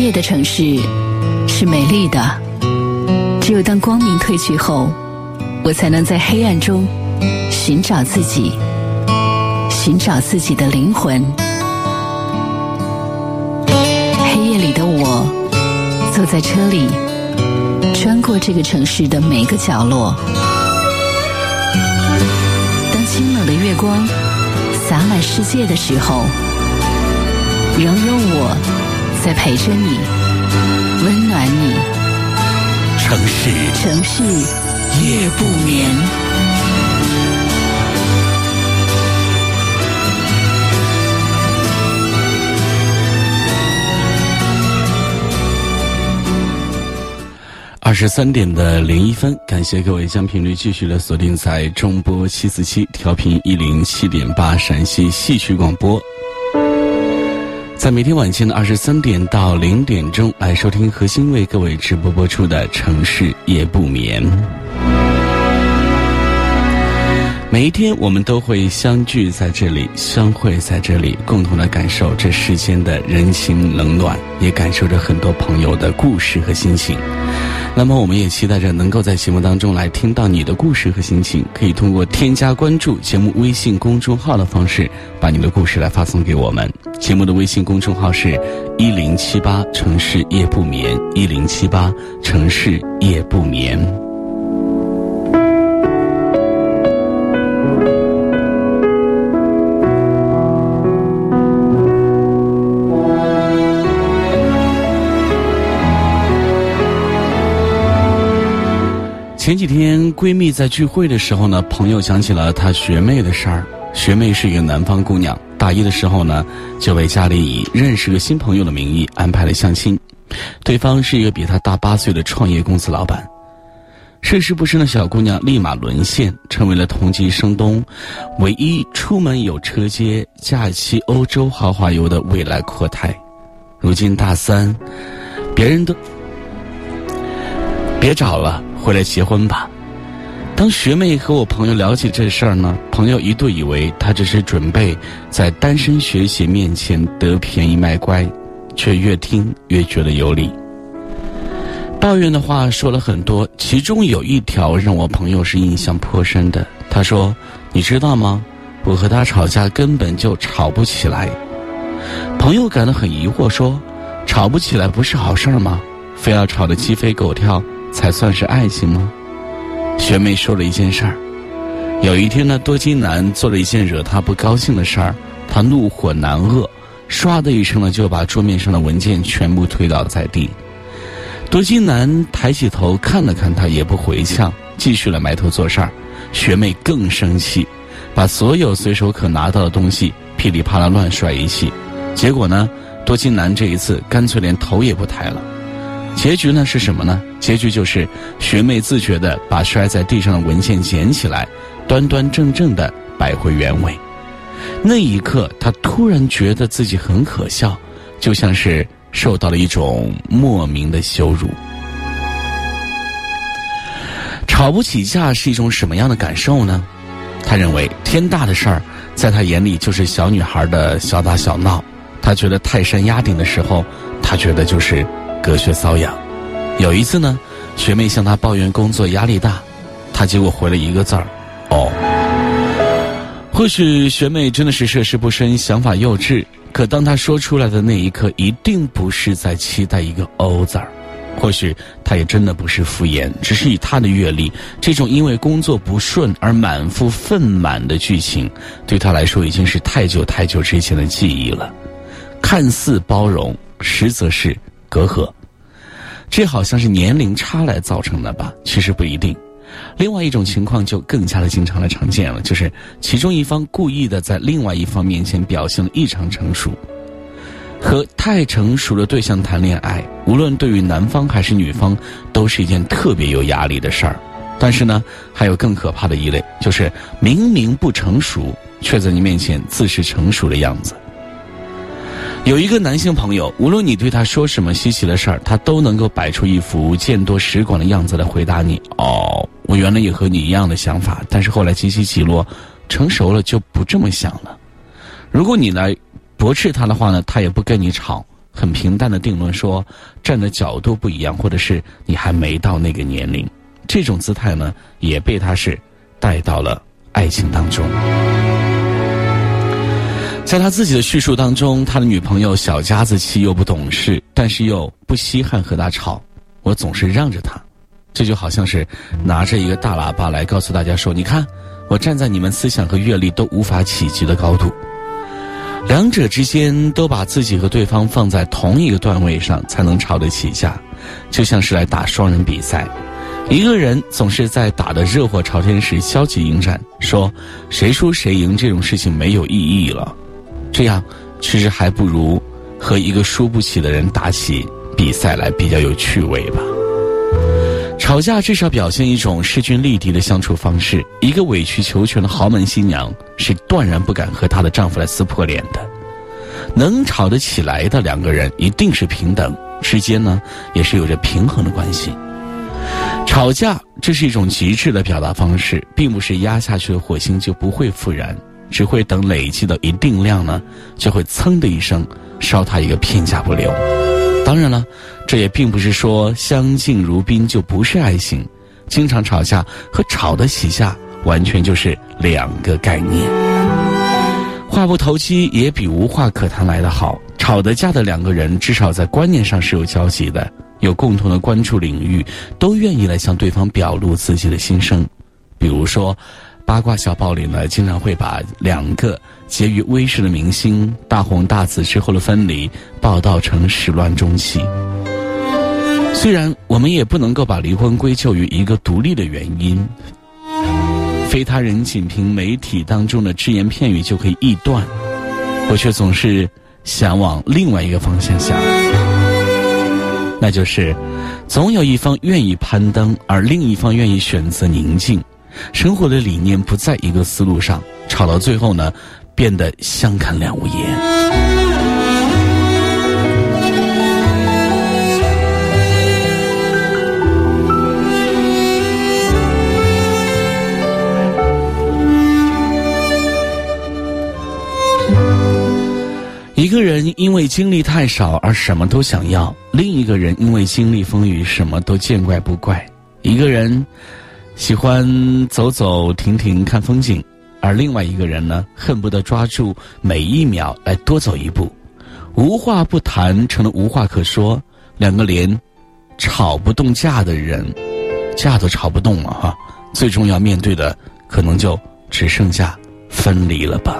夜的城市是美丽的，只有当光明褪去后，我才能在黑暗中寻找自己，寻找自己的灵魂。黑夜里的我，坐在车里，穿过这个城市的每个角落。当清冷的月光洒满世界的时候，仍有我在陪着你，温暖你。城市城市夜不眠。二十三点的零一分，感谢各位将频率继续的锁定在中波七四七调频一零七点八陕西戏曲广播，在每天晚间的二十三点到零点钟来收听核心为各位直播播出的城市夜不眠。每一天，我们都会相聚在这里，相会在这里，共同的感受这世间的人情冷暖，也感受着很多朋友的故事和心情。那么，我们也期待着能够在节目当中来听到你的故事和心情。可以通过添加关注节目微信公众号的方式，把你的故事来发送给我们。节目的微信公众号是一零七八城市夜不眠，一零七八城市夜不眠。前几天闺蜜在聚会的时候呢，朋友讲起了她学妹的事儿。学妹是一个南方姑娘，大一的时候呢，就为家里以认识个新朋友的名义安排了相亲。对方是一个比她大八岁的创业公司老板。涉世不深的小姑娘立马沦陷，成为了同级声东唯一出门有车接、假期欧洲豪华游的未来阔太。如今大三，别人都别找了。回来结婚吧。当学妹和我朋友聊起这事儿呢，朋友一度以为她只是准备在单身学姐面前得便宜卖乖，却越听越觉得有理。抱怨的话说了很多，其中有一条让我朋友是印象颇深的。他说：“你知道吗？我和他吵架根本就吵不起来。”朋友感到很疑惑，说：“吵不起来不是好事儿吗？非要吵得鸡飞狗跳？”才算是爱情吗？学妹说了一件事儿。有一天呢，多金男做了一件惹她不高兴的事儿，她怒火难遏，唰的一声呢，就把桌面上的文件全部推倒在地。多金男抬起头看了看他，也不回呛，继续了埋头做事儿。学妹更生气，把所有随手可拿到的东西噼里啪啦乱摔一气。结果呢，多金男这一次干脆连头也不抬了。结局呢是什么呢？结局就是学妹自觉地把摔在地上的文件捡起来，端端正正地摆回原位。那一刻，她突然觉得自己很可笑，就像是受到了一种莫名的羞辱。吵不起架是一种什么样的感受呢？他认为天大的事儿，在他眼里就是小女孩的小打小闹。他觉得泰山压顶的时候，他觉得就是隔靴搔痒。有一次呢，学妹向他抱怨工作压力大，他结果回了一个字儿：“哦。”或许学妹真的是涉世不深，想法幼稚，可当他说出来的那一刻，一定不是在期待一个“哦”字儿。或许他也真的不是敷衍，只是以他的阅历，这种因为工作不顺而满腹愤满的剧情，对他来说已经是太久太久之前的记忆了。看似包容，实则是隔阂。这好像是年龄差来造成的吧？其实不一定。另外一种情况就更加的经常的常见了，就是其中一方故意的在另外一方面前表现的异常成熟。和太成熟的对象谈恋爱，无论对于男方还是女方，都是一件特别有压力的事儿。但是呢，还有更可怕的一类，就是明明不成熟，却在你面前自是成熟的样子。有一个男性朋友，无论你对他说什么稀奇的事儿，他都能够摆出一副见多识广的样子来回答你。哦，我原来也和你一样的想法，但是后来起起起落，成熟了就不这么想了。如果你来驳斥他的话呢，他也不跟你吵，很平淡的定论说站的角度不一样，或者是你还没到那个年龄，这种姿态呢也被他是带到了爱情当中。在他自己的叙述当中，他的女朋友小家子气又不懂事，但是又不稀罕和他吵，我总是让着他，这就好像是拿着一个大喇叭来告诉大家说：“你看，我站在你们思想和阅历都无法企及的高度。”两者之间都把自己和对方放在同一个段位上，才能吵得起架，就像是来打双人比赛，一个人总是在打得热火朝天时消极迎战，说谁输谁赢这种事情没有意义了。这样，其实还不如和一个输不起的人打起比赛来比较有趣味吧。吵架至少表现一种势均力敌的相处方式。一个委曲求全的豪门新娘是断然不敢和她的丈夫来撕破脸的。能吵得起来的两个人一定是平等，之间呢也是有着平衡的关系。吵架这是一种极致的表达方式，并不是压下去的火星就不会复燃。只会等累积到一定量呢，就会噌的一声烧他一个片甲不留。当然了，这也并不是说相敬如宾就不是爱情，经常吵架和吵得起架完全就是两个概念。话不投机也比无话可谈来得好。吵得架的两个人，至少在观念上是有交集的，有共同的关注领域，都愿意来向对方表露自己的心声，比如说。八卦小报里呢，经常会把两个结于微视的明星大红大紫之后的分离报道成始乱终弃。虽然我们也不能够把离婚归咎于一个独立的原因，非他人仅凭媒体当中的只言片语就可以臆断，我却总是想往另外一个方向想，那就是总有一方愿意攀登，而另一方愿意选择宁静。生活的理念不在一个思路上，吵到最后呢，变得相看两无言。一个人因为经历太少而什么都想要，另一个人因为经历风雨什么都见怪不怪。一个人。喜欢走走停停看风景，而另外一个人呢，恨不得抓住每一秒来多走一步。无话不谈成了无话可说，两个连吵不动架的人，架都吵不动了哈。最终要面对的，可能就只剩下分离了吧。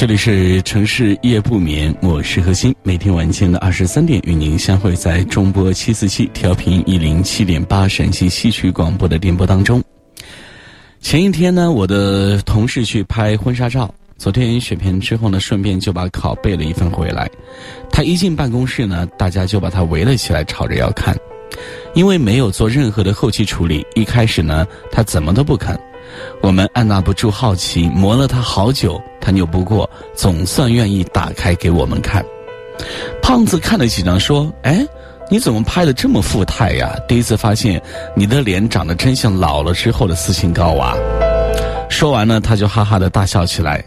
这里是城市夜不眠，我是何鑫。每天晚间的二十三点，与您相会在中波七四七调频一零七点八陕西戏曲广播的电波当中。前一天呢，我的同事去拍婚纱照，昨天选片之后呢，顺便就把拷贝了一份回来。他一进办公室呢，大家就把他围了起来，吵着要看。因为没有做任何的后期处理，一开始呢，他怎么都不肯。我们按捺不住好奇，磨了他好久，他拗不过，总算愿意打开给我们看。胖子看了几张，说：“哎，你怎么拍的这么富态呀？第一次发现你的脸长得真像老了之后的斯琴高娃。”说完呢，他就哈哈的大笑起来，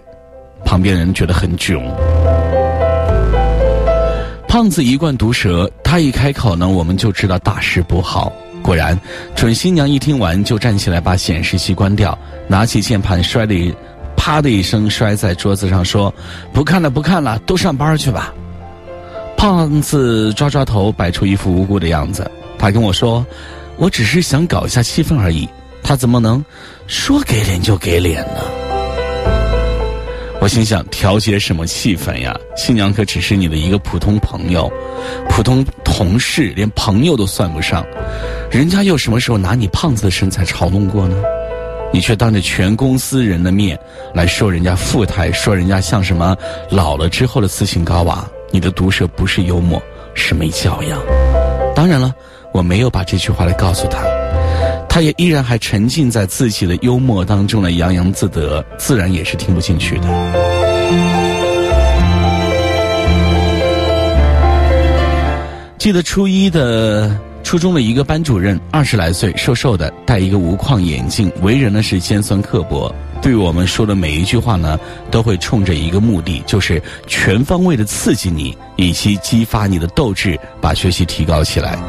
旁边人觉得很囧。胖子一贯毒舌，他一开口呢，我们就知道大事不好。果然，准新娘一听完就站起来，把显示器关掉，拿起键盘摔了一，啪的一声摔在桌子上，说：“不看了，不看了，都上班去吧。”胖子抓抓头，摆出一副无辜的样子。他跟我说：“我只是想搞一下气氛而已。”他怎么能说给脸就给脸呢？我心想，调节什么气氛呀？新娘可只是你的一个普通朋友，普通同事，连朋友都算不上。人家又什么时候拿你胖子的身材嘲弄过呢？你却当着全公司人的面来说人家富态，说人家像什么老了之后的斯琴高娃。你的毒舌不是幽默，是没教养。当然了，我没有把这句话来告诉他。他也依然还沉浸在自己的幽默当中呢洋洋自得，自然也是听不进去的。记得初一的初中的一个班主任，二十来岁，瘦瘦的，戴一个无框眼镜，为人呢是尖酸刻薄，对我们说的每一句话呢，都会冲着一个目的，就是全方位的刺激你，以及激发你的斗志，把学习提高起来。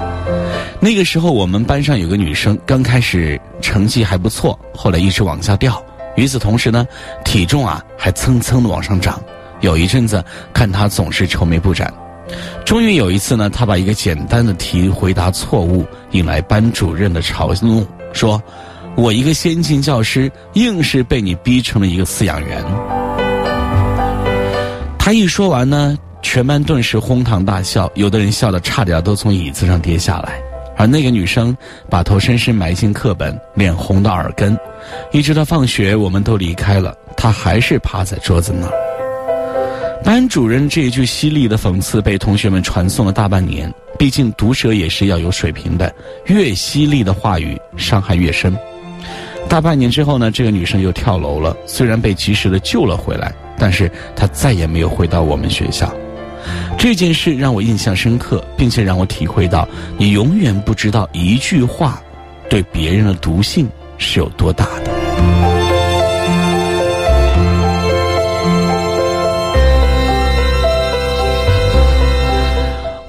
那个时候，我们班上有个女生，刚开始成绩还不错，后来一直往下掉。与此同时呢，体重啊还蹭蹭的往上涨。有一阵子，看她总是愁眉不展。终于有一次呢，她把一个简单的题回答错误，引来班主任的嘲弄，说：“我一个先进教师，硬是被你逼成了一个饲养员。”他一说完呢，全班顿时哄堂大笑，有的人笑得差点都从椅子上跌下来。而那个女生把头深深埋进课本，脸红到耳根，一直到放学，我们都离开了，她还是趴在桌子那儿。班主任这一句犀利的讽刺被同学们传颂了大半年。毕竟毒舌也是要有水平的，越犀利的话语伤害越深。大半年之后呢，这个女生又跳楼了，虽然被及时的救了回来，但是她再也没有回到我们学校。这件事让我印象深刻，并且让我体会到，你永远不知道一句话对别人的毒性是有多大的。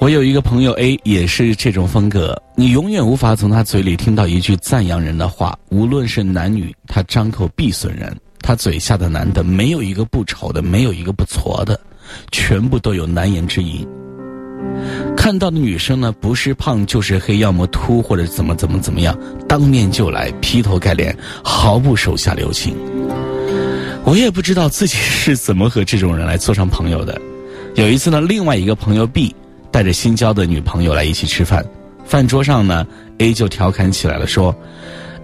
我有一个朋友 A 也是这种风格，你永远无法从他嘴里听到一句赞扬人的话，无论是男女，他张口必损人，他嘴下的男的没有一个不丑的，没有一个不矬的。全部都有难言之隐。看到的女生呢，不是胖就是黑，要么秃或者怎么怎么怎么样，当面就来劈头盖脸，毫不手下留情。我也不知道自己是怎么和这种人来做上朋友的。有一次呢，另外一个朋友 B 带着新交的女朋友来一起吃饭，饭桌上呢，A 就调侃起来了，说：“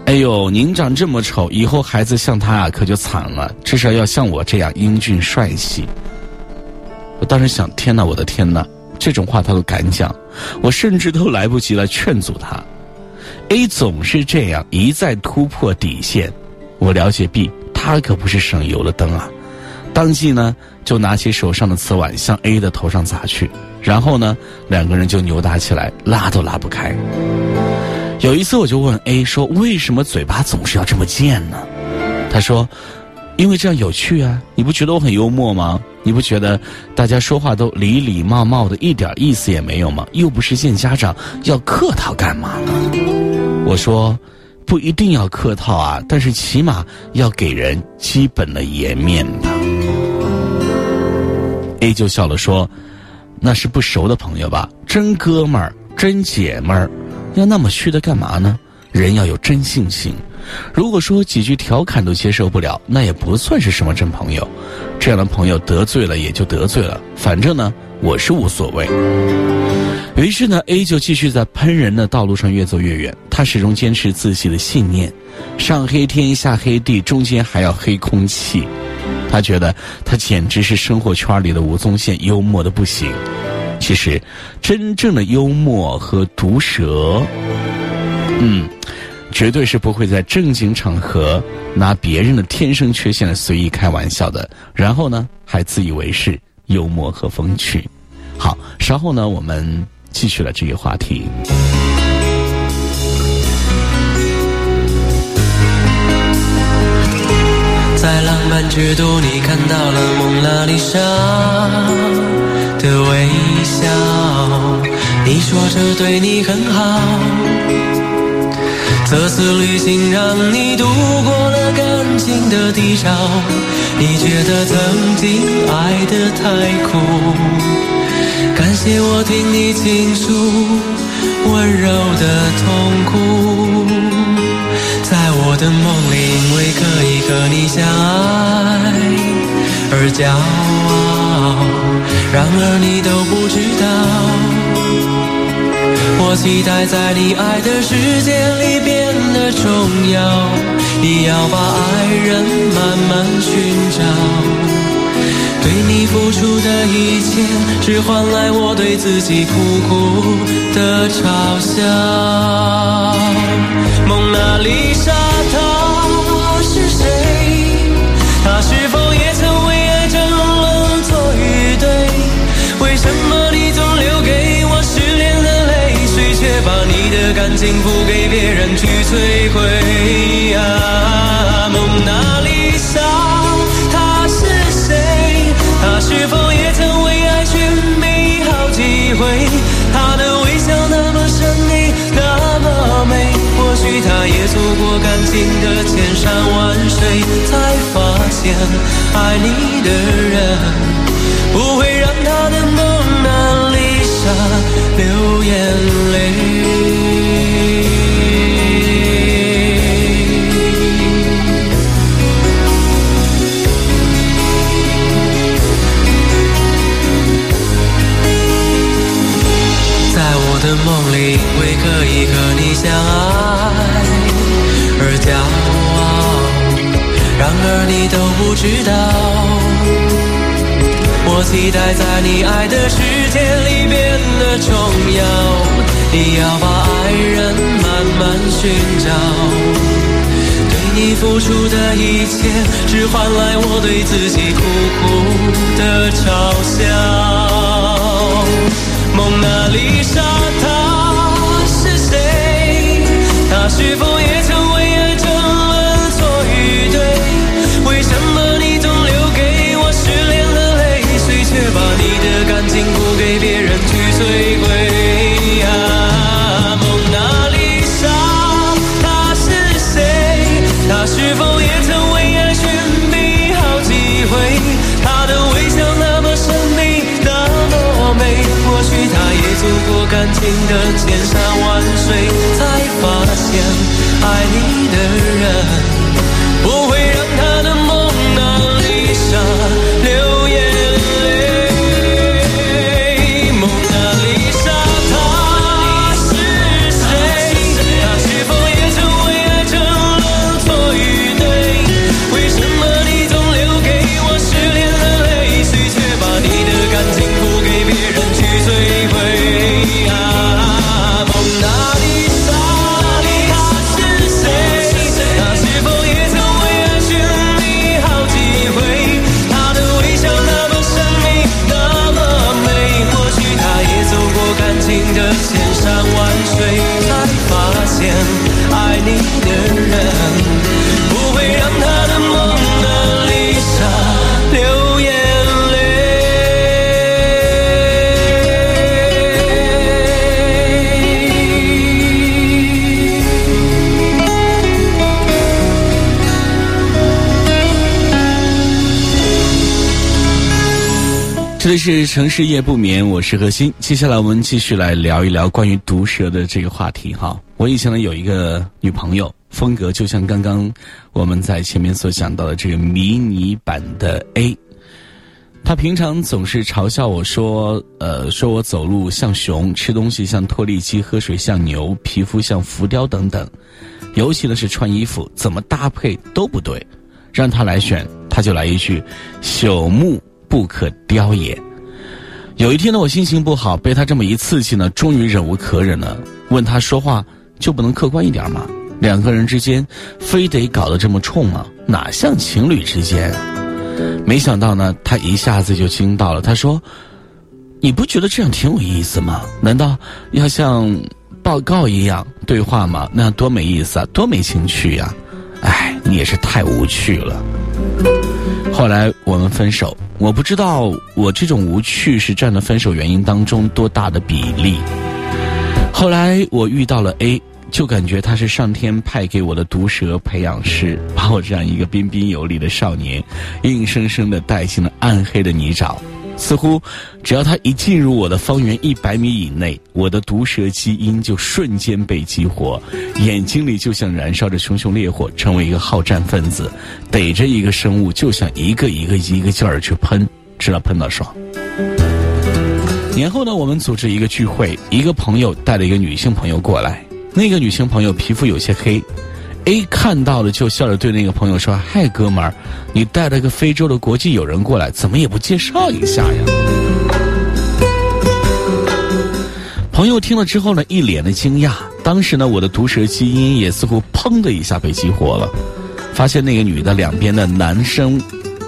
哎呦，您长这么丑，以后孩子像他啊，可就惨了，至少要像我这样英俊帅气。”我当时想，天哪，我的天哪，这种话他都敢讲，我甚至都来不及来劝阻他。A 总是这样一再突破底线，我了解 B，他可不是省油的灯啊。当即呢，就拿起手上的瓷碗向 A 的头上砸去，然后呢，两个人就扭打起来，拉都拉不开。有一次我就问 A 说：“为什么嘴巴总是要这么贱呢？”他说。因为这样有趣啊！你不觉得我很幽默吗？你不觉得大家说话都礼礼貌貌的，一点意思也没有吗？又不是见家长，要客套干嘛呢？我说，不一定要客套啊，但是起码要给人基本的颜面吧。A 就笑了说：“那是不熟的朋友吧？真哥们儿，真姐们儿，要那么虚的干嘛呢？人要有真性情。”如果说几句调侃都接受不了，那也不算是什么真朋友。这样的朋友得罪了也就得罪了，反正呢，我是无所谓。于是呢，A 就继续在喷人的道路上越走越远。他始终坚持自己的信念，上黑天下黑地，中间还要黑空气。他觉得他简直是生活圈里的吴宗宪，幽默的不行。其实，真正的幽默和毒舌，嗯，绝对是不会在正经场合拿别人的天生缺陷来随意开玩笑的。然后呢，还自以为是，幽默和风趣。好，稍后呢，我们。继续了这个话题。在浪漫之都，你看到了蒙娜丽莎的微笑。你说这对你很好。这次旅行让你度过了感情的低潮。你觉得曾经爱得太苦。感谢我听你倾诉温柔的痛苦，的梦里，因为可以和你相爱而骄傲。然而你都不知道，我期待在你爱的世界里变得重要。你要把爱人慢慢寻找。对你付出的一切，只换来我对自己苦苦的嘲笑。蒙娜丽莎，她是谁？她是否也曾为爱争论错与对？为什么你总留给我失恋的泪水，却把你的感情付给别人去摧毁？啊，蒙娜丽莎。她是谁？她是否也曾为爱寻觅好几回？在你爱的世界里变得重要。你要把爱人慢慢寻找，对你付出的一切，只换来我对自己苦苦的嘲笑。蒙娜丽莎，她是谁？她是否也行的千山万水，才发现爱你的人。这是城市夜不眠，我是何鑫。接下来我们继续来聊一聊关于毒舌的这个话题哈。我以前呢有一个女朋友，风格就像刚刚我们在前面所讲到的这个迷你版的 A，他平常总是嘲笑我说：“呃，说我走路像熊，吃东西像脱粒机，喝水像牛，皮肤像浮雕等等。尤其的是穿衣服怎么搭配都不对，让他来选，他就来一句‘朽木不可雕也’。有一天呢，我心情不好，被他这么一刺激呢，终于忍无可忍了，问他说话就不能客观一点吗？两个人之间非得搞得这么冲吗？哪像情侣之间？”没想到呢，他一下子就惊到了。他说：“你不觉得这样挺有意思吗？难道要像报告一样对话吗？那样多没意思啊，多没情趣呀！哎，你也是太无趣了。”后来我们分手，我不知道我这种无趣是占了分手原因当中多大的比例。后来我遇到了 A。就感觉他是上天派给我的毒蛇培养师，把我这样一个彬彬有礼的少年，硬生生的带进了暗黑的泥沼。似乎只要他一进入我的方圆一百米以内，我的毒蛇基因就瞬间被激活，眼睛里就像燃烧着熊熊烈火，成为一个好战分子，逮着一个生物就想一个一个一个劲儿去喷，直到喷到爽。年后呢，我们组织一个聚会，一个朋友带了一个女性朋友过来。那个女性朋友皮肤有些黑，A 看到了就笑着对那个朋友说：“嗨，哥们儿，你带了个非洲的国际友人过来，怎么也不介绍一下呀？”朋友听了之后呢，一脸的惊讶。当时呢，我的毒舌基因也似乎砰的一下被激活了，发现那个女的两边的男生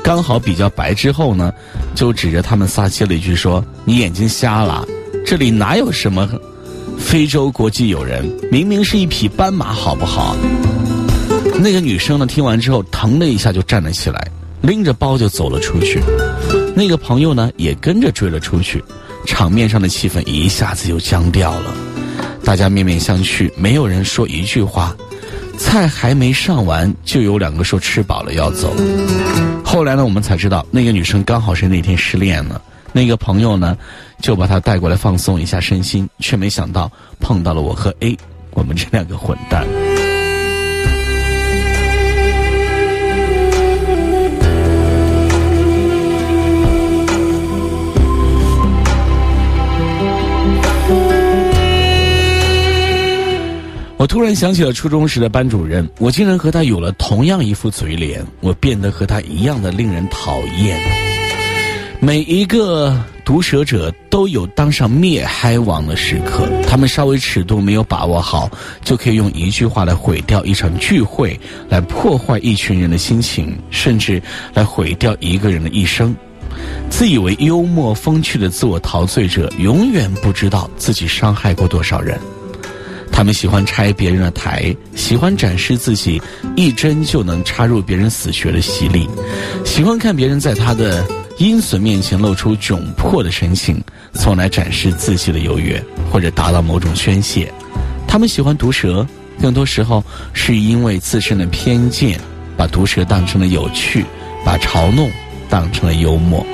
刚好比较白之后呢，就指着他们撒气了一句说：“你眼睛瞎了，这里哪有什么？”非洲国际友人明明是一匹斑马，好不好？那个女生呢？听完之后，腾的一下就站了起来，拎着包就走了出去。那个朋友呢，也跟着追了出去。场面上的气氛一下子就僵掉了，大家面面相觑，没有人说一句话。菜还没上完，就有两个说吃饱了要走。后来呢，我们才知道，那个女生刚好是那天失恋了。那个朋友呢，就把她带过来放松一下身心，却没想到碰到了我和 A，我们这两个混蛋。我突然想起了初中时的班主任，我竟然和他有了同样一副嘴脸，我变得和他一样的令人讨厌。每一个毒舌者都有当上灭嗨王的时刻，他们稍微尺度没有把握好，就可以用一句话来毁掉一场聚会，来破坏一群人的心情，甚至来毁掉一个人的一生。自以为幽默风趣的自我陶醉者，永远不知道自己伤害过多少人。他们喜欢拆别人的台，喜欢展示自己一针就能插入别人死穴的犀利，喜欢看别人在他的。阴损面前露出窘迫的神情，从来展示自己的优越，或者达到某种宣泄。他们喜欢毒舌，更多时候是因为自身的偏见，把毒舌当成了有趣，把嘲弄当成了幽默。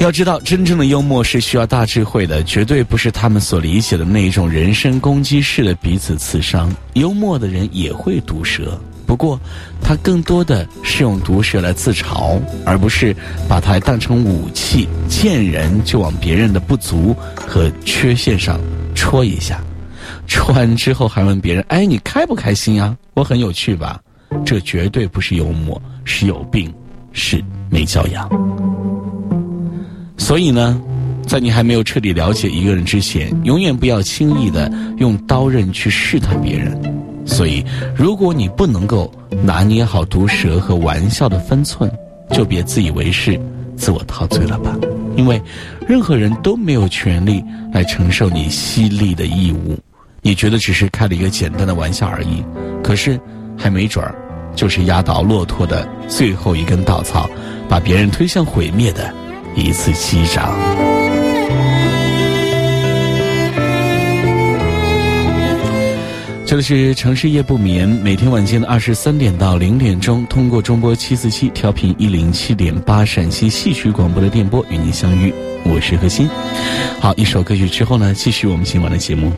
要知道，真正的幽默是需要大智慧的，绝对不是他们所理解的那种人身攻击式的彼此刺伤。幽默的人也会毒舌。不过，他更多的是用毒舌来自嘲，而不是把它当成武器，见人就往别人的不足和缺陷上戳一下，戳完之后还问别人：“哎，你开不开心呀？我很有趣吧？”这绝对不是幽默，是有病，是没教养。所以呢，在你还没有彻底了解一个人之前，永远不要轻易的用刀刃去试探别人。所以，如果你不能够拿捏好毒舌和玩笑的分寸，就别自以为是、自我陶醉了吧。因为，任何人都没有权利来承受你犀利的义务。你觉得只是开了一个简单的玩笑而已，可是还没准儿，就是压倒骆驼的最后一根稻草，把别人推向毁灭的一次击掌。这里是城市夜不眠，每天晚间的二十三点到零点钟，通过中波七四七调频一零七点八陕西戏曲广播的电波与您相遇，我是何欣。好，一首歌曲之后呢，继续我们今晚的节目。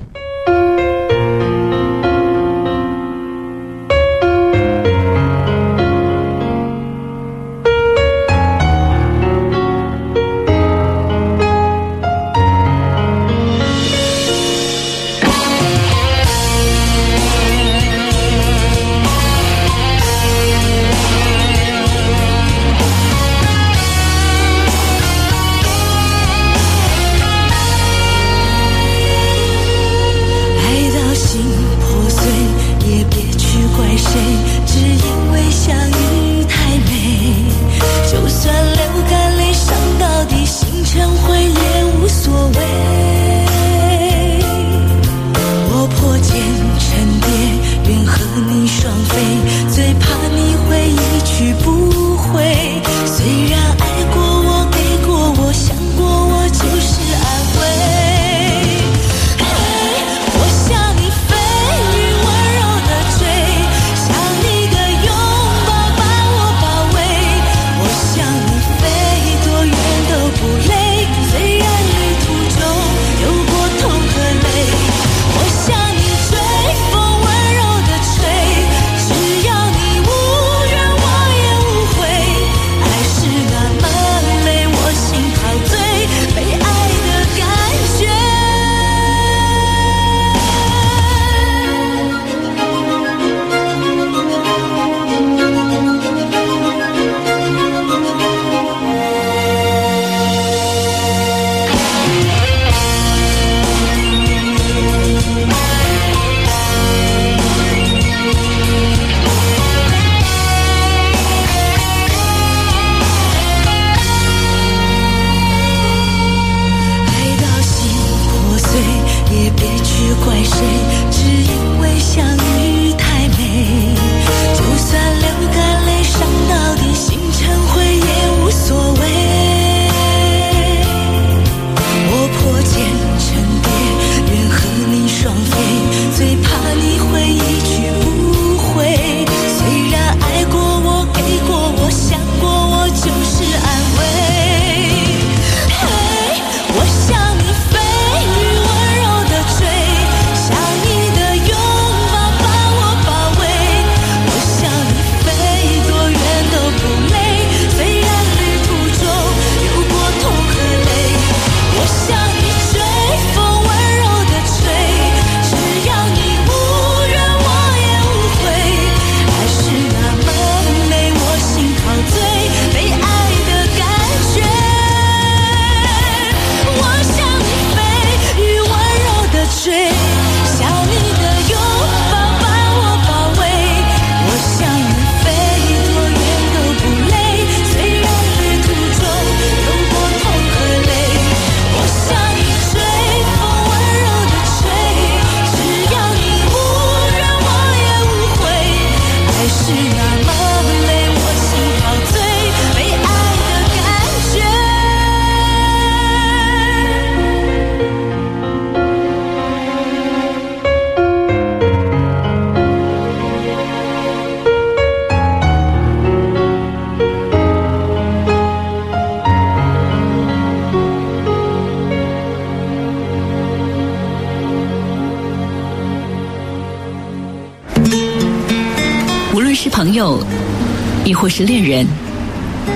或是恋人，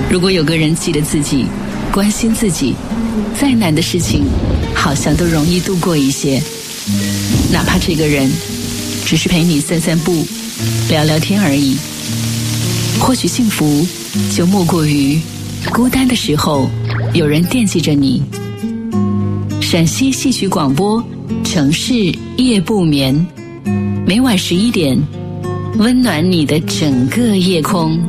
如果有个人记得自己，关心自己，再难的事情，好像都容易度过一些。哪怕这个人只是陪你散散步、聊聊天而已，或许幸福就莫过于孤单的时候有人惦记着你。陕西戏曲广播，城市夜不眠，每晚十一点，温暖你的整个夜空。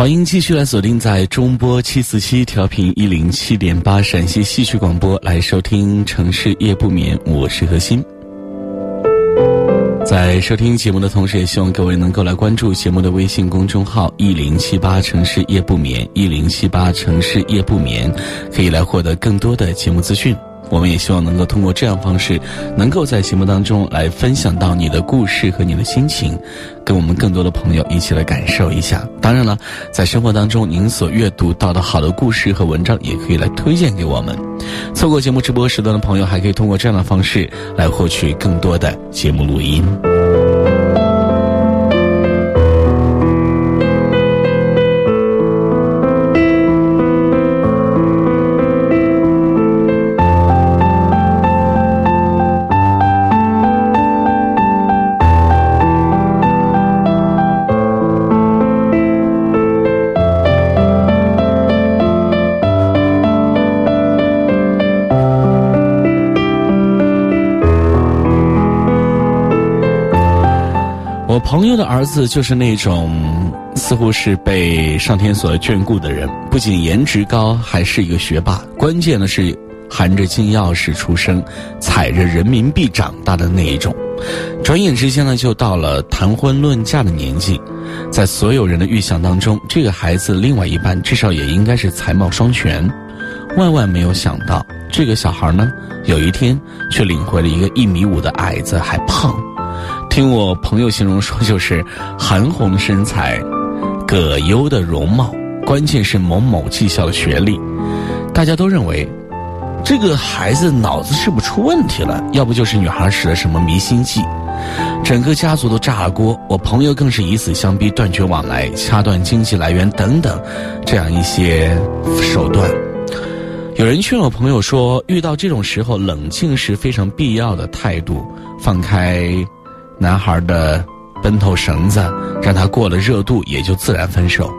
欢迎继续来锁定在中波七四七调频一零七点八陕西戏曲广播来收听《城市夜不眠》，我是何欣。在收听节目的同时，也希望各位能够来关注节目的微信公众号“一零七八城市夜不眠”，一零七八城市夜不眠，可以来获得更多的节目资讯。我们也希望能够通过这样方式，能够在节目当中来分享到你的故事和你的心情，跟我们更多的朋友一起来感受一下。当然了，在生活当中您所阅读到的好的故事和文章，也可以来推荐给我们。错过节目直播时段的朋友，还可以通过这样的方式来获取更多的节目录音。朋友的儿子就是那种似乎是被上天所眷顾的人，不仅颜值高，还是一个学霸。关键的是含着金钥匙出生，踩着人民币长大的那一种。转眼之间呢，就到了谈婚论嫁的年纪。在所有人的预想当中，这个孩子另外一半至少也应该是才貌双全。万万没有想到，这个小孩呢，有一天却领回了一个一米五的矮子，还胖。听我朋友形容说，就是韩红身材，葛优的容貌，关键是某某技校的学历。大家都认为，这个孩子脑子是不出问题了，要不就是女孩使了什么迷心计。整个家族都炸了锅，我朋友更是以死相逼，断绝往来，掐断经济来源等等，这样一些手段。有人劝我朋友说，遇到这种时候，冷静是非常必要的态度，放开。男孩的奔头绳子让他过了热度，也就自然分手。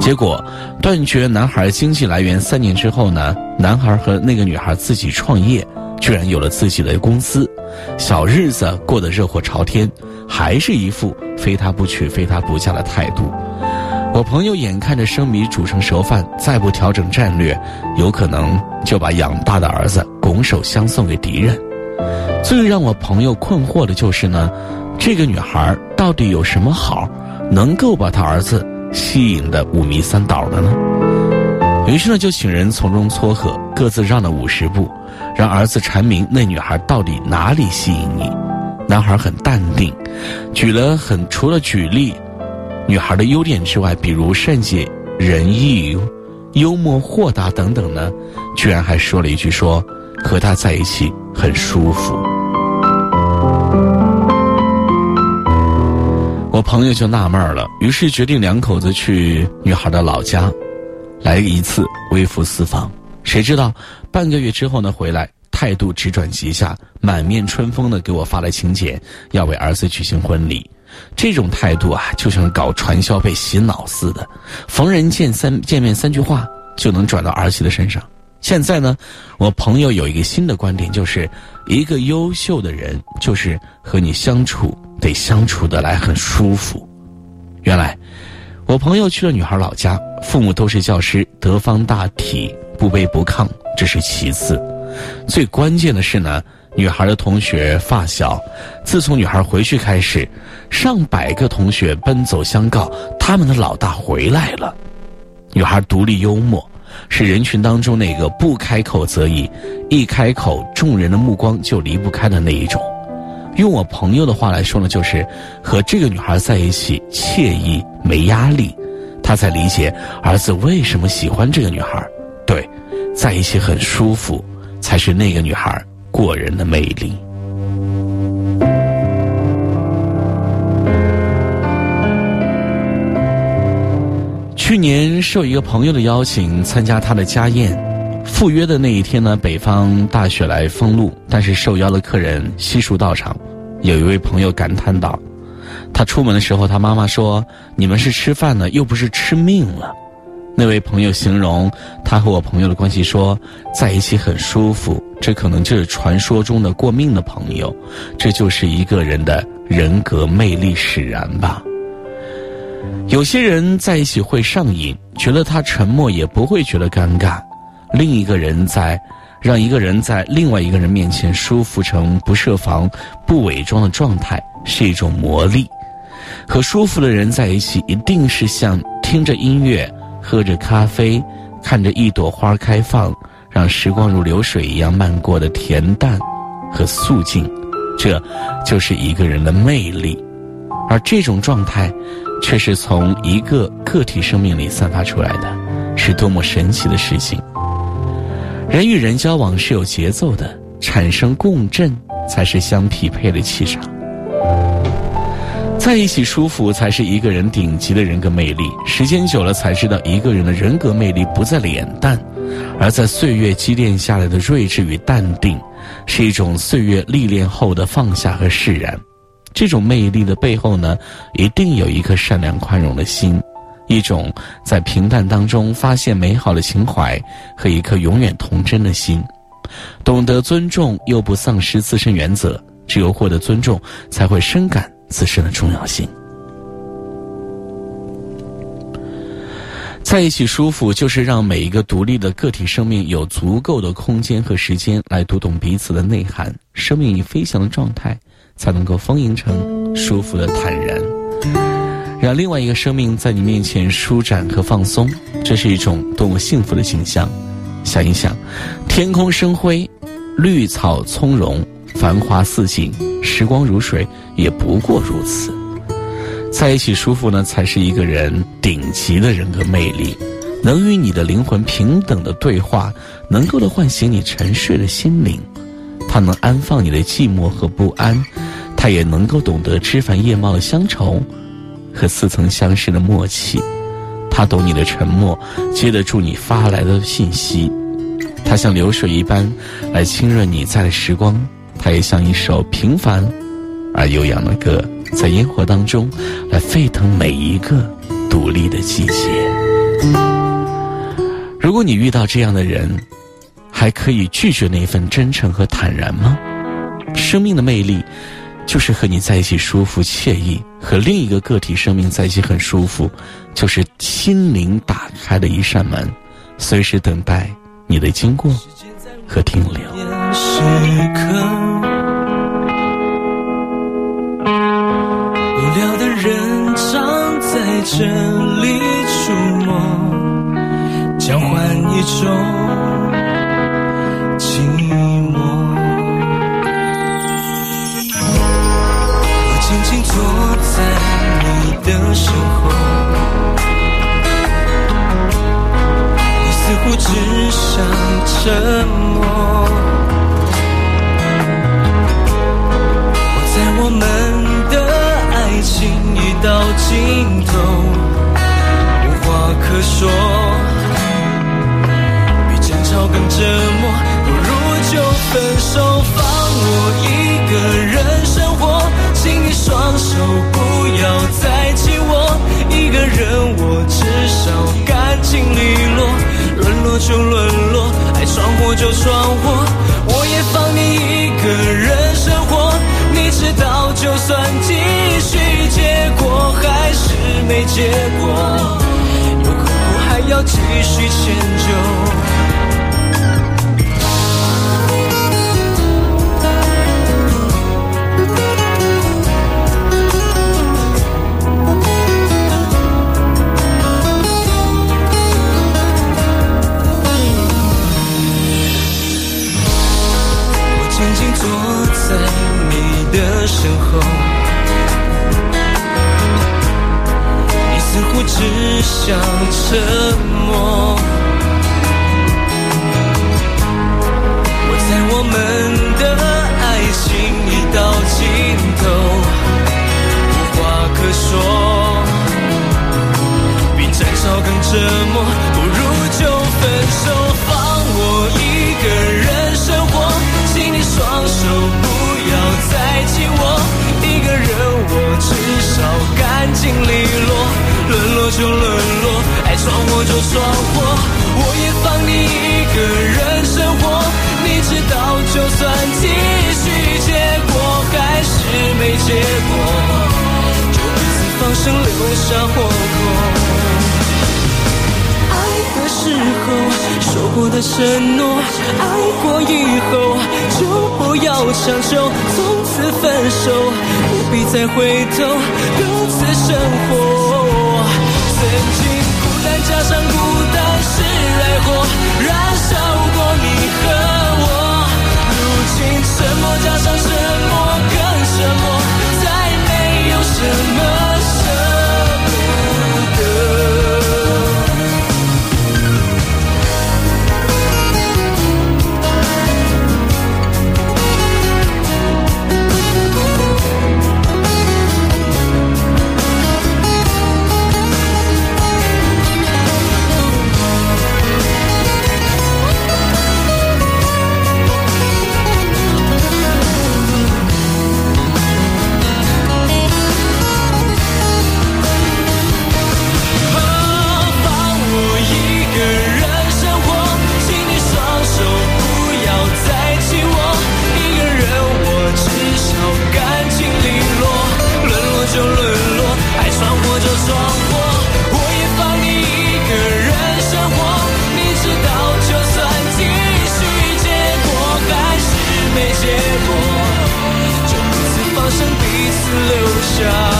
结果断绝男孩经济来源三年之后呢，男孩和那个女孩自己创业，居然有了自己的公司，小日子过得热火朝天，还是一副非他不娶非他不嫁的态度。我朋友眼看着生米煮成熟饭，再不调整战略，有可能就把养大的儿子拱手相送给敌人。最让我朋友困惑的就是呢，这个女孩到底有什么好，能够把他儿子吸引的五迷三倒的呢？于是呢，就请人从中撮合，各自让了五十步，让儿子阐明那女孩到底哪里吸引你。男孩很淡定，举了很除了举例女孩的优点之外，比如善解人意、幽默豁达等等呢，居然还说了一句说和他在一起。很舒服，我朋友就纳闷了，于是决定两口子去女孩的老家，来一次微服私访。谁知道半个月之后呢，回来态度直转急下，满面春风的给我发来请柬，要为儿子举行婚礼。这种态度啊，就像搞传销被洗脑似的，逢人见三见面三句话就能转到儿媳的身上。现在呢，我朋友有一个新的观点，就是一个优秀的人，就是和你相处得相处得来很舒服。原来，我朋友去了女孩老家，父母都是教师，德方大体，不卑不亢，这是其次。最关键的是呢，女孩的同学发小，自从女孩回去开始，上百个同学奔走相告，他们的老大回来了。女孩独立幽默。是人群当中那个不开口则已，一开口众人的目光就离不开的那一种。用我朋友的话来说呢，就是和这个女孩在一起惬意没压力，他才理解儿子为什么喜欢这个女孩。对，在一起很舒服，才是那个女孩过人的魅力。去年受一个朋友的邀请参加他的家宴，赴约的那一天呢，北方大雪来封路，但是受邀的客人悉数到场。有一位朋友感叹道：“他出门的时候，他妈妈说：‘你们是吃饭呢，又不是吃命了。’”那位朋友形容他和我朋友的关系说：“在一起很舒服，这可能就是传说中的过命的朋友，这就是一个人的人格魅力使然吧。”有些人在一起会上瘾，觉得他沉默也不会觉得尴尬；另一个人在，让一个人在另外一个人面前舒服成不设防、不伪装的状态，是一种魔力。和舒服的人在一起，一定是像听着音乐、喝着咖啡、看着一朵花开放，让时光如流水一样漫过的恬淡和肃静。这，就是一个人的魅力。而这种状态。却是从一个个体生命里散发出来的，是多么神奇的事情！人与人交往是有节奏的，产生共振才是相匹配的气场。在一起舒服才是一个人顶级的人格魅力。时间久了才知道，一个人的人格魅力不在脸蛋，而在岁月积淀下来的睿智与淡定，是一种岁月历练后的放下和释然。这种魅力的背后呢，一定有一颗善良宽容的心，一种在平淡当中发现美好的情怀和一颗永远童真的心，懂得尊重又不丧失自身原则。只有获得尊重，才会深感自身的重要性。在一起舒服，就是让每一个独立的个体生命有足够的空间和时间来读懂彼此的内涵，生命以飞翔的状态。才能够丰盈成舒服的坦然，让另外一个生命在你面前舒展和放松，这是一种多么幸福的景象！想一想，天空生辉，绿草葱茏，繁花似锦，时光如水，也不过如此。在一起舒服呢，才是一个人顶级的人格魅力，能与你的灵魂平等的对话，能够的唤醒你沉睡的心灵。它能安放你的寂寞和不安，它也能够懂得枝繁叶茂的乡愁和似曾相识的默契。它懂你的沉默，接得住你发来的信息。它像流水一般来浸润你在的时光，它也像一首平凡而悠扬的歌，在烟火当中来沸腾每一个独立的季节。如果你遇到这样的人，还可以拒绝那份真诚和坦然吗？生命的魅力，就是和你在一起舒服惬意；和另一个个体生命在一起很舒服，就是心灵打开的一扇门，随时等待你的经过和停留。无聊的人常在这里出没，交换一种。静静坐在你的身后，你似乎只想沉默。干净利落，沦落就沦落，爱闯祸就闯祸，我也放你一个人生活。你知道，就算继续，结果还是没结果，有苦还要继续迁就？你似乎只想沉默。我猜我们的爱情已到尽头无话可说比争吵更折磨。不如就分手放我一个人生活。请你双手不要再紧握。个人我至少干净利落。沦落就沦落，爱闯祸就闯祸，我也放你一个人生活。你知道，就算继续，结果还是没结果。就此放生留下火口。爱的时候说过的承诺，爱过以后就不要强求。从此分手，不必再回头，各自生活。曾经孤单加上孤单是爱火，燃烧过你和我。如今沉默加上沉默更沉默，再没有什么。留下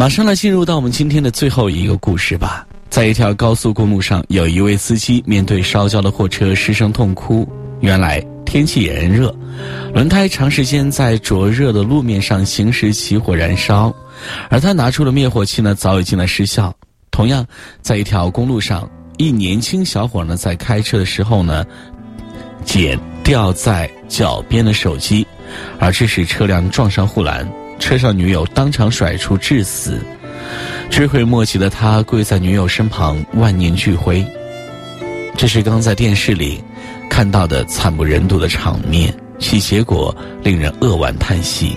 马上来进入到我们今天的最后一个故事吧。在一条高速公路上，有一位司机面对烧焦的货车失声痛哭。原来天气炎热，轮胎长时间在灼热的路面上行驶起火燃烧，而他拿出了灭火器呢，早已经在失效。同样，在一条公路上，一年轻小伙呢在开车的时候呢，捡掉在脚边的手机，而致使车辆撞上护栏。车上女友当场甩出致死，追悔莫及的他跪在女友身旁，万念俱灰。这是刚在电视里看到的惨不忍睹的场面，其结果令人扼腕叹息。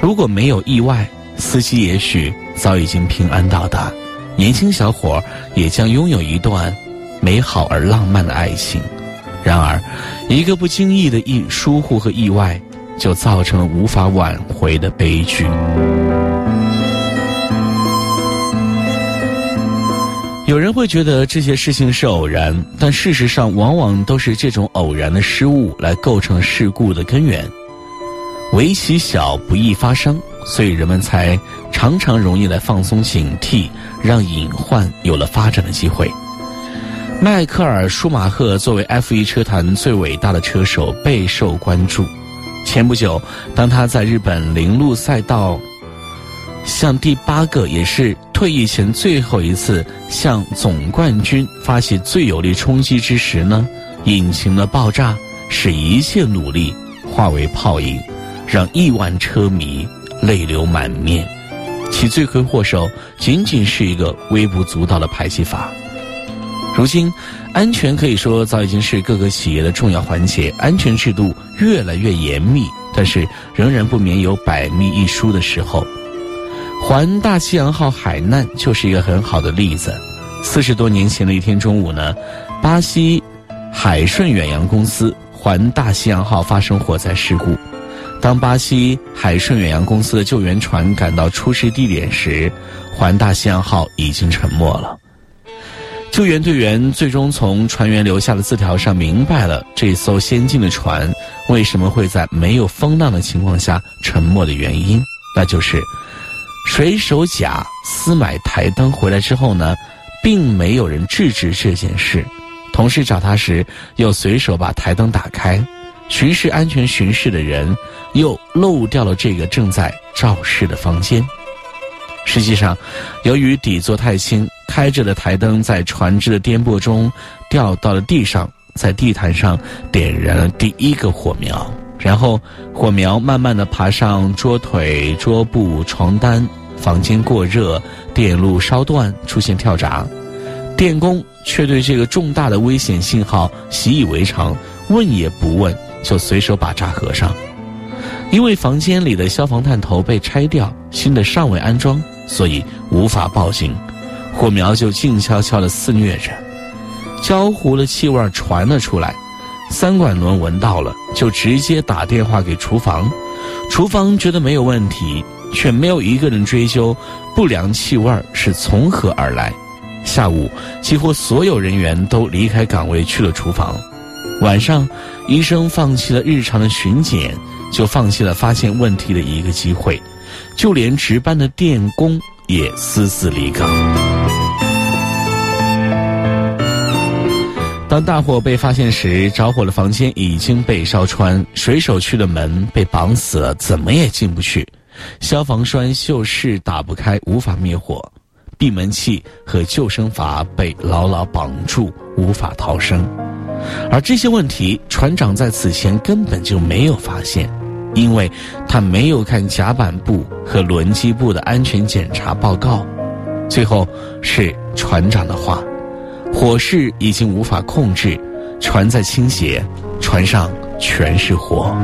如果没有意外，司机也许早已经平安到达，年轻小伙也将拥有一段美好而浪漫的爱情。然而，一个不经意的意疏忽和意外。就造成了无法挽回的悲剧。有人会觉得这些事情是偶然，但事实上，往往都是这种偶然的失误来构成事故的根源。围其小，不易发生，所以人们才常常容易来放松警惕，让隐患有了发展的机会。迈克尔·舒马赫作为 F1 车坛最伟大的车手，备受关注。前不久，当他在日本铃鹿赛道向第八个也是退役前最后一次向总冠军发起最有力冲击之时呢，引擎的爆炸使一切努力化为泡影，让亿万车迷泪流满面。其罪魁祸首仅仅是一个微不足道的排气阀。如今，安全可以说早已经是各个企业的重要环节，安全制度越来越严密，但是仍然不免有百密一疏的时候。环大西洋号海难就是一个很好的例子。四十多年前的一天中午呢，巴西海顺远洋公司环大西洋号发生火灾事故。当巴西海顺远洋公司的救援船赶到出事地点时，环大西洋号已经沉没了。救援队员最终从船员留下的字条上明白了这艘先进的船为什么会在没有风浪的情况下沉没的原因，那就是水手甲私买台灯回来之后呢，并没有人制止这件事。同事找他时，又随手把台灯打开，巡视安全巡视的人又漏掉了这个正在肇事的房间。实际上，由于底座太轻，开着的台灯在船只的颠簸中掉到了地上，在地毯上点燃了第一个火苗，然后火苗慢慢的爬上桌腿、桌布、床单，房间过热，电路烧断，出现跳闸。电工却对这个重大的危险信号习以为常，问也不问就随手把闸合上。因为房间里的消防探头被拆掉，新的尚未安装。所以无法报警，火苗就静悄悄地肆虐着，焦糊的气味传了出来。三管轮闻到了，就直接打电话给厨房，厨房觉得没有问题，却没有一个人追究不良气味是从何而来。下午，几乎所有人员都离开岗位去了厨房。晚上，医生放弃了日常的巡检，就放弃了发现问题的一个机会。就连值班的电工也私自离岗。当大火被发现时，着火的房间已经被烧穿，水手区的门被绑死了，怎么也进不去。消防栓锈蚀打不开，无法灭火；闭门器和救生筏被牢牢绑住，无法逃生。而这些问题，船长在此前根本就没有发现。因为他没有看甲板部和轮机部的安全检查报告，最后是船长的话：火势已经无法控制，船在倾斜，船上全是火。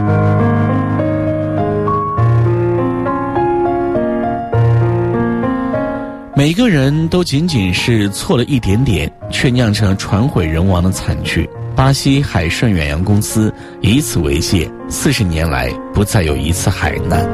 每个人都仅仅是错了一点点，却酿成了船毁人亡的惨剧。巴西海顺远洋公司以此为戒，四十年来不再有一次海难。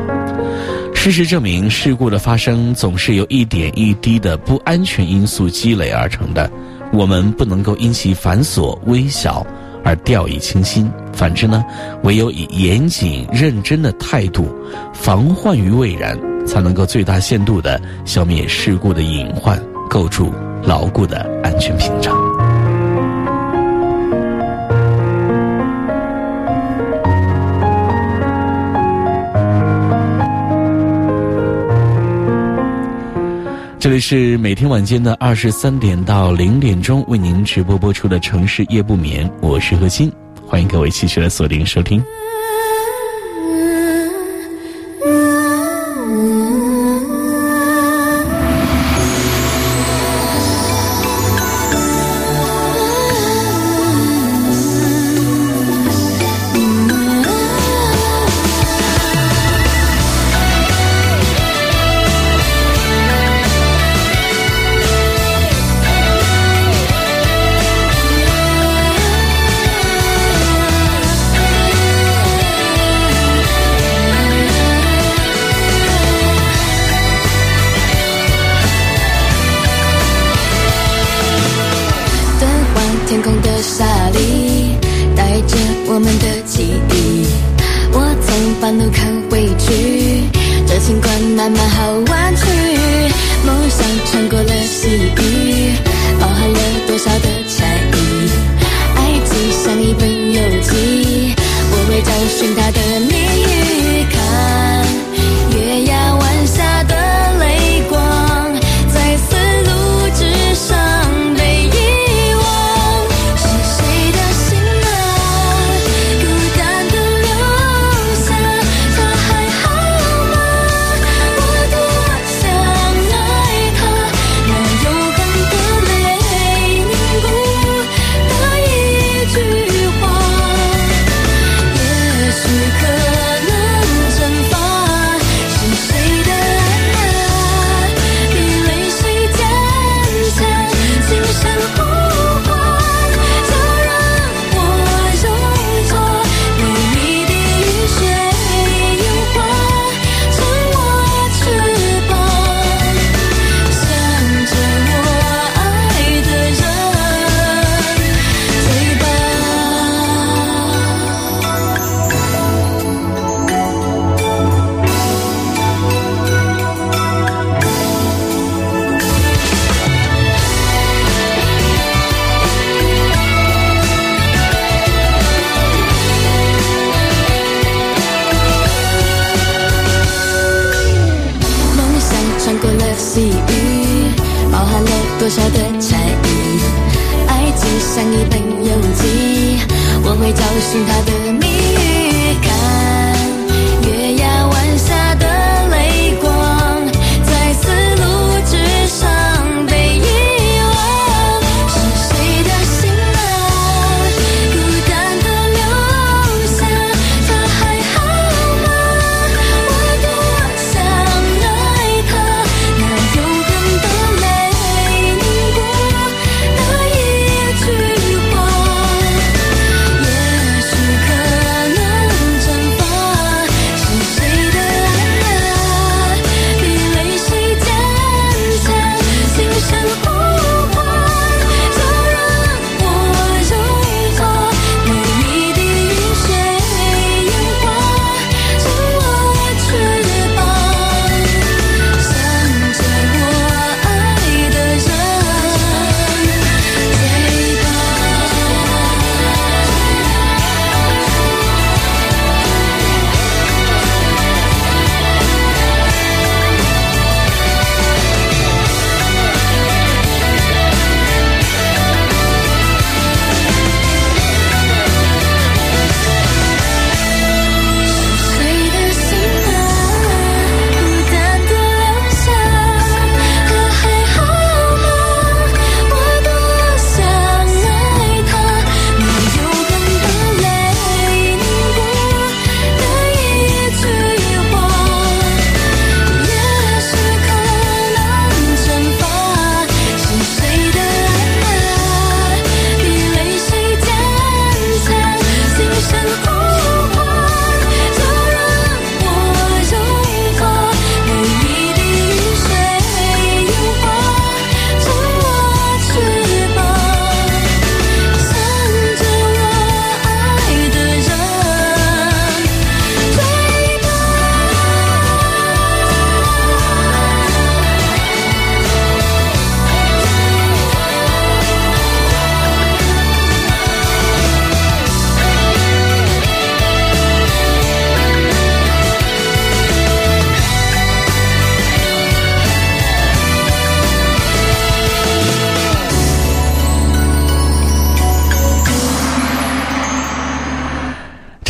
事实证明，事故的发生总是由一点一滴的不安全因素积累而成的。我们不能够因其繁琐微小而掉以轻心，反之呢，唯有以严谨认真的态度，防患于未然，才能够最大限度地消灭事故的隐患，构筑牢固的安全屏障。这里是每天晚间的二十三点到零点钟为您直播播出的城市夜不眠，我是何欣，欢迎各位继续来锁定收听。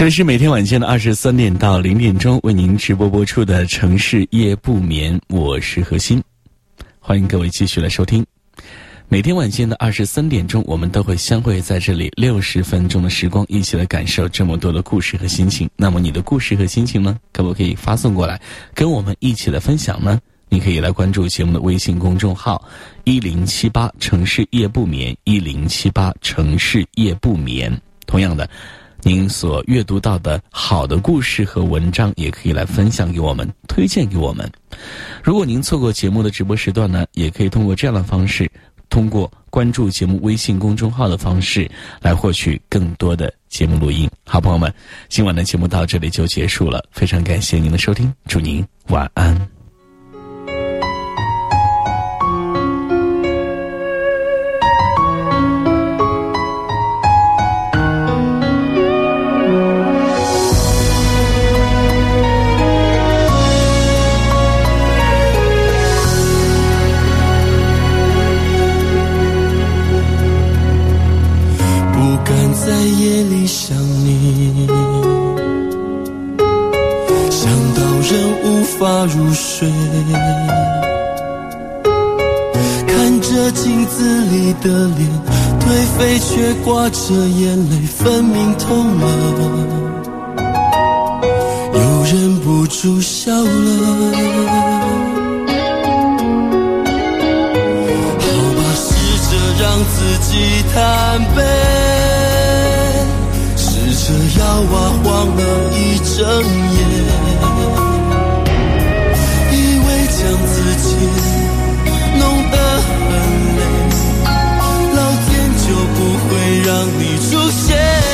这里是每天晚间的二十三点到零点钟为您直播播出的城市夜不眠，我是何欣，欢迎各位继续来收听。每天晚间的二十三点钟，我们都会相会在这里六十分钟的时光，一起来感受这么多的故事和心情。那么你的故事和心情呢，可不可以发送过来，跟我们一起来分享呢？你可以来关注节目的微信公众号“一零七八城市夜不眠”，一零七八城市夜不眠。同样的。您所阅读到的好的故事和文章，也可以来分享给我们，推荐给我们。如果您错过节目的直播时段呢，也可以通过这样的方式，通过关注节目微信公众号的方式来获取更多的节目录音。好，朋友们，今晚的节目到这里就结束了，非常感谢您的收听，祝您晚安。夜里想你，想到人无法入睡。看着镜子里的脸，颓废却挂着眼泪，分明痛了，又忍不住笑了。好吧，试着让自己坦白，这摇啊晃了一整夜，以为将自己弄得很累，老天就不会让你出现。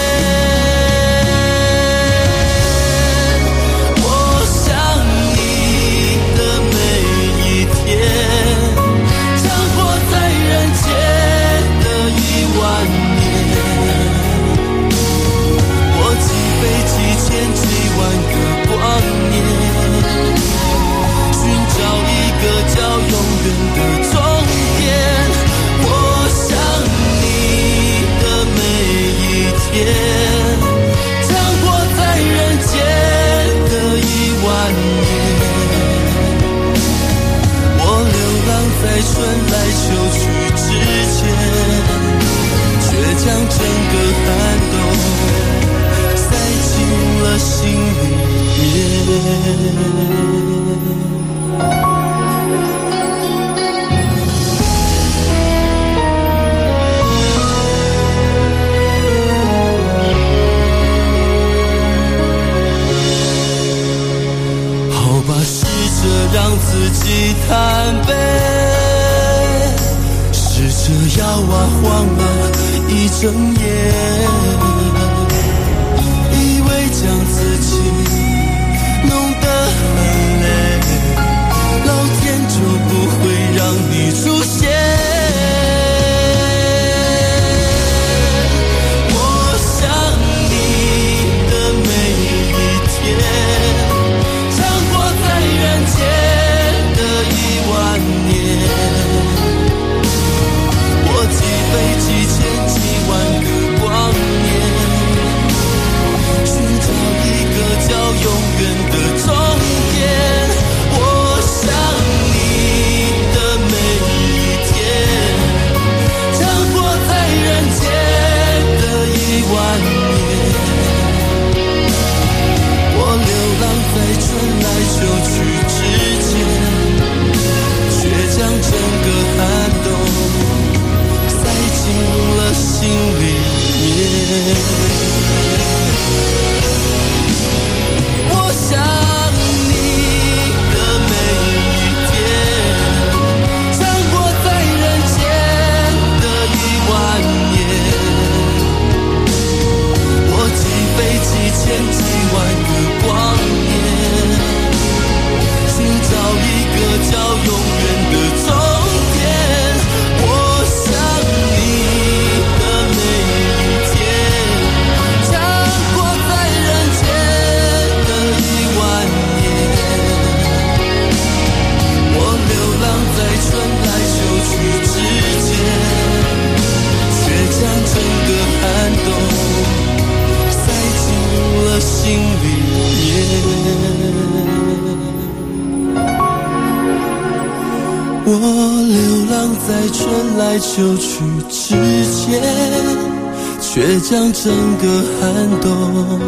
整个寒冬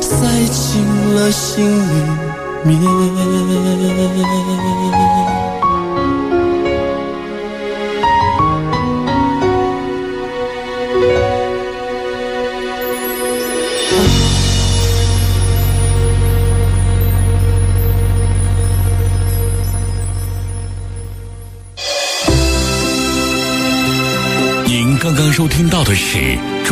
塞进了心里面。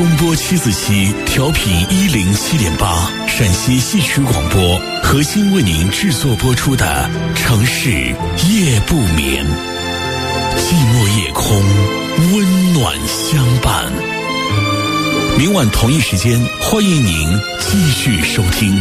中波七四七，调频一零七点八，陕西戏曲广播，核心为您制作播出的《城市夜不眠》，寂寞夜空，温暖相伴。明晚同一时间，欢迎您继续收听。